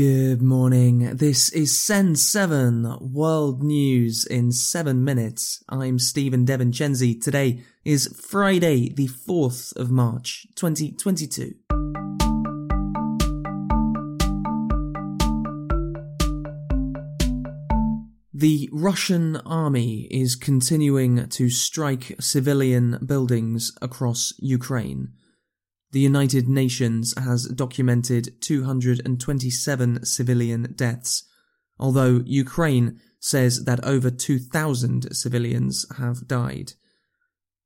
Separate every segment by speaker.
Speaker 1: Good morning. This is Send 7 World News in 7 minutes. I'm Stephen Devincenzi. Today is Friday, the 4th of March, 2022. The Russian army is continuing to strike civilian buildings across Ukraine. The United Nations has documented 227 civilian deaths, although Ukraine says that over 2,000 civilians have died.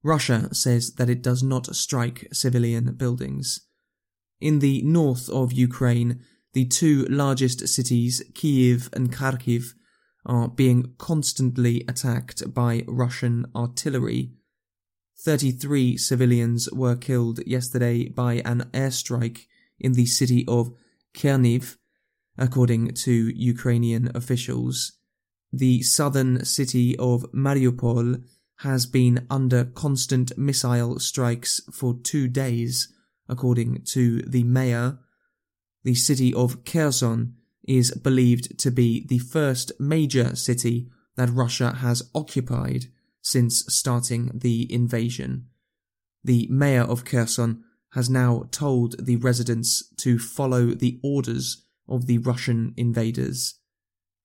Speaker 1: Russia says that it does not strike civilian buildings. In the north of Ukraine, the two largest cities, Kiev and Kharkiv, are being constantly attacked by Russian artillery. 33 civilians were killed yesterday by an airstrike in the city of Chernihiv, according to Ukrainian officials. The southern city of Mariupol has been under constant missile strikes for two days, according to the mayor. The city of Kherson is believed to be the first major city that Russia has occupied since starting the invasion. The mayor of Kherson has now told the residents to follow the orders of the Russian invaders.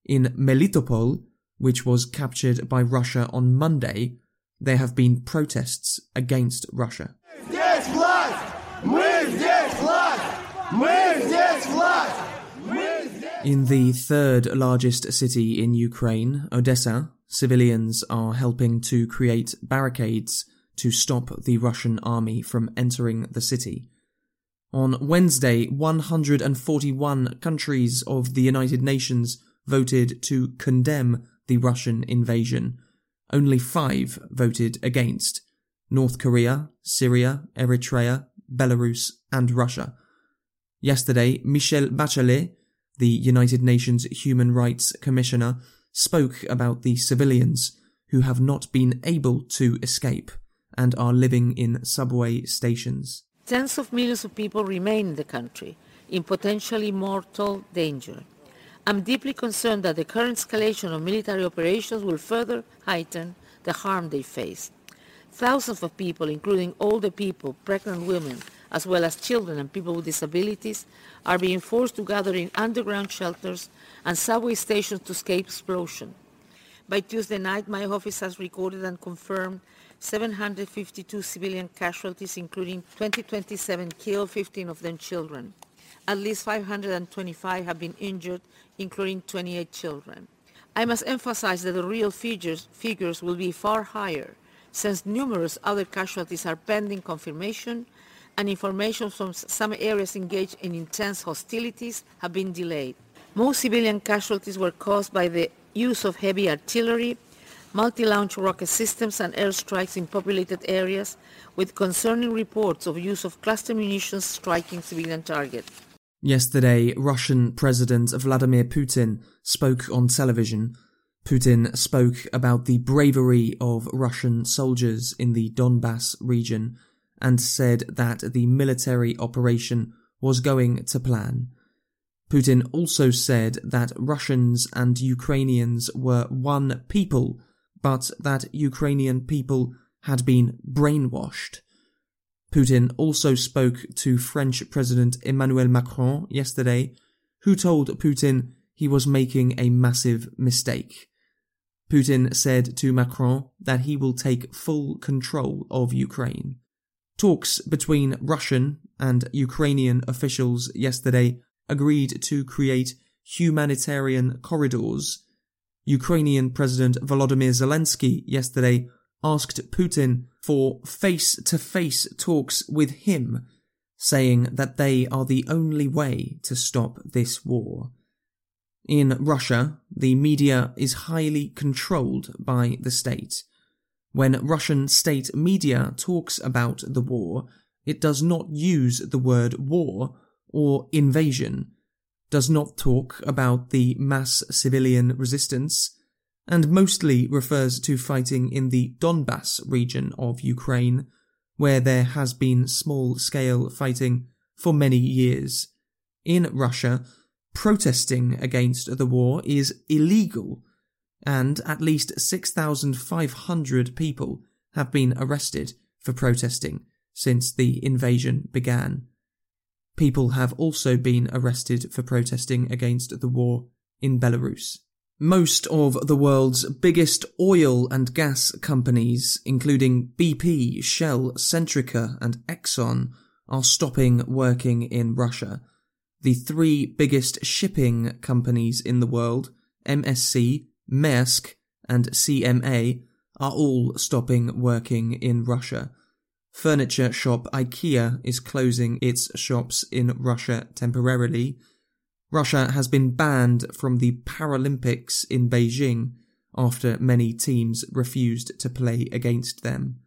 Speaker 1: In Melitopol, which was captured by Russia on Monday, there have been protests against Russia. In the third largest city in Ukraine, Odessa, civilians are helping to create barricades to stop the Russian army from entering the city. On Wednesday, 141 countries of the United Nations voted to condemn the Russian invasion. Only five voted against North Korea, Syria, Eritrea, Belarus, and Russia. Yesterday, Michelle Bachelet, the United Nations Human Rights Commissioner, spoke about the civilians who have not been able to escape and are living in subway stations.
Speaker 2: Tens of millions of people remain in the country in potentially mortal danger. I'm deeply concerned that the current escalation of military operations will further heighten the harm they face. Thousands of people, including older people, pregnant women, as well as children and people with disabilities, are being forced to gather in underground shelters and subway stations to escape explosion. By Tuesday night, my office has recorded and confirmed 752 civilian casualties, including 2027 killed, 15 of them children. At least 525 have been injured, including 28 children. I must emphasize that the real figures, figures will be far higher, since numerous other casualties are pending confirmation and information from some areas engaged in intense hostilities have been delayed. Most civilian casualties were caused by the use of heavy artillery, multi-launch rocket systems and airstrikes in populated areas, with concerning reports of use of cluster munitions striking civilian targets.
Speaker 1: Yesterday, Russian President Vladimir Putin spoke on television. Putin spoke about the bravery of Russian soldiers in the Donbass region and said that the military operation was going to plan. Putin also said that Russians and Ukrainians were one people, but that Ukrainian people had been brainwashed. Putin also spoke to French President Emmanuel Macron yesterday, who told Putin he was making a massive mistake. Putin said to Macron that he will take full control of Ukraine. Talks between Russian and Ukrainian officials yesterday agreed to create humanitarian corridors. Ukrainian President Volodymyr Zelensky yesterday asked Putin for face to face talks with him, saying that they are the only way to stop this war. In Russia, the media is highly controlled by the state. When Russian state media talks about the war, it does not use the word war or invasion, does not talk about the mass civilian resistance, and mostly refers to fighting in the Donbass region of Ukraine, where there has been small scale fighting for many years. In Russia, protesting against the war is illegal, and at least 6,500 people have been arrested for protesting since the invasion began. People have also been arrested for protesting against the war in Belarus. Most of the world's biggest oil and gas companies, including BP, Shell, Centrica, and Exxon, are stopping working in Russia. The three biggest shipping companies in the world, MSC, Maersk, and CMA, are all stopping working in Russia. Furniture shop IKEA is closing its shops in Russia temporarily. Russia has been banned from the Paralympics in Beijing after many teams refused to play against them.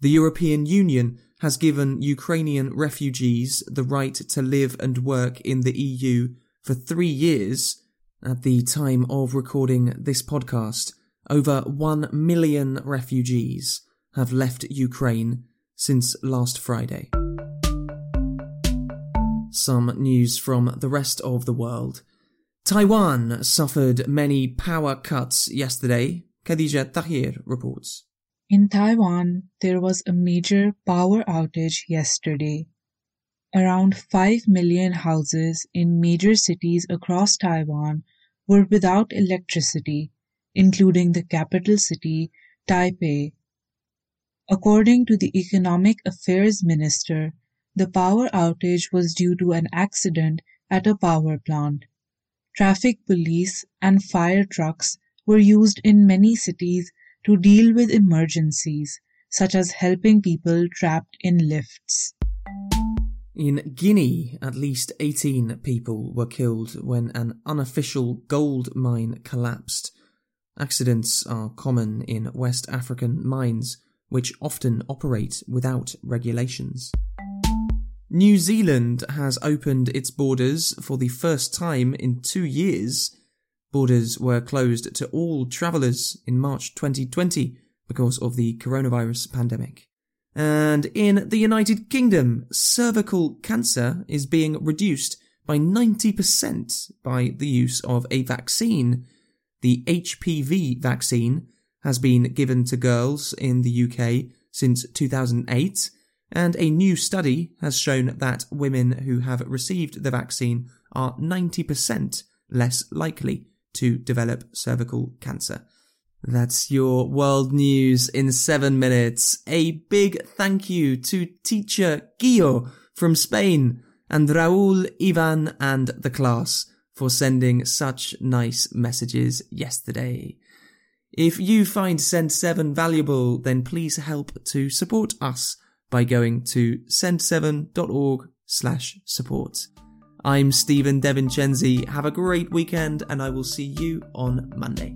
Speaker 1: The European Union has given Ukrainian refugees the right to live and work in the EU for three years. At the time of recording this podcast, over 1 million refugees have left Ukraine since last Friday. Some news from the rest of the world. Taiwan suffered many power cuts yesterday, Khadija Tahir reports.
Speaker 3: In Taiwan, there was a major power outage yesterday. Around 5 million houses in major cities across Taiwan were without electricity, including the capital city, Taipei. According to the Economic Affairs Minister, the power outage was due to an accident at a power plant. Traffic police and fire trucks were used in many cities to deal with emergencies, such as helping people trapped in lifts.
Speaker 1: In Guinea, at least 18 people were killed when an unofficial gold mine collapsed. Accidents are common in West African mines, which often operate without regulations. New Zealand has opened its borders for the first time in two years Borders were closed to all travellers in March 2020 because of the coronavirus pandemic. And in the United Kingdom, cervical cancer is being reduced by 90% by the use of a vaccine. The HPV vaccine has been given to girls in the UK since 2008, and a new study has shown that women who have received the vaccine are 90% less likely to develop cervical cancer. That's your world news in seven minutes. A big thank you to teacher Guillo from Spain and Raul, Ivan and the class for sending such nice messages yesterday. If you find Send 7 valuable, then please help to support us by going to send7.org slash support. I'm Stephen Devincenzi. Have a great weekend, and I will see you on Monday.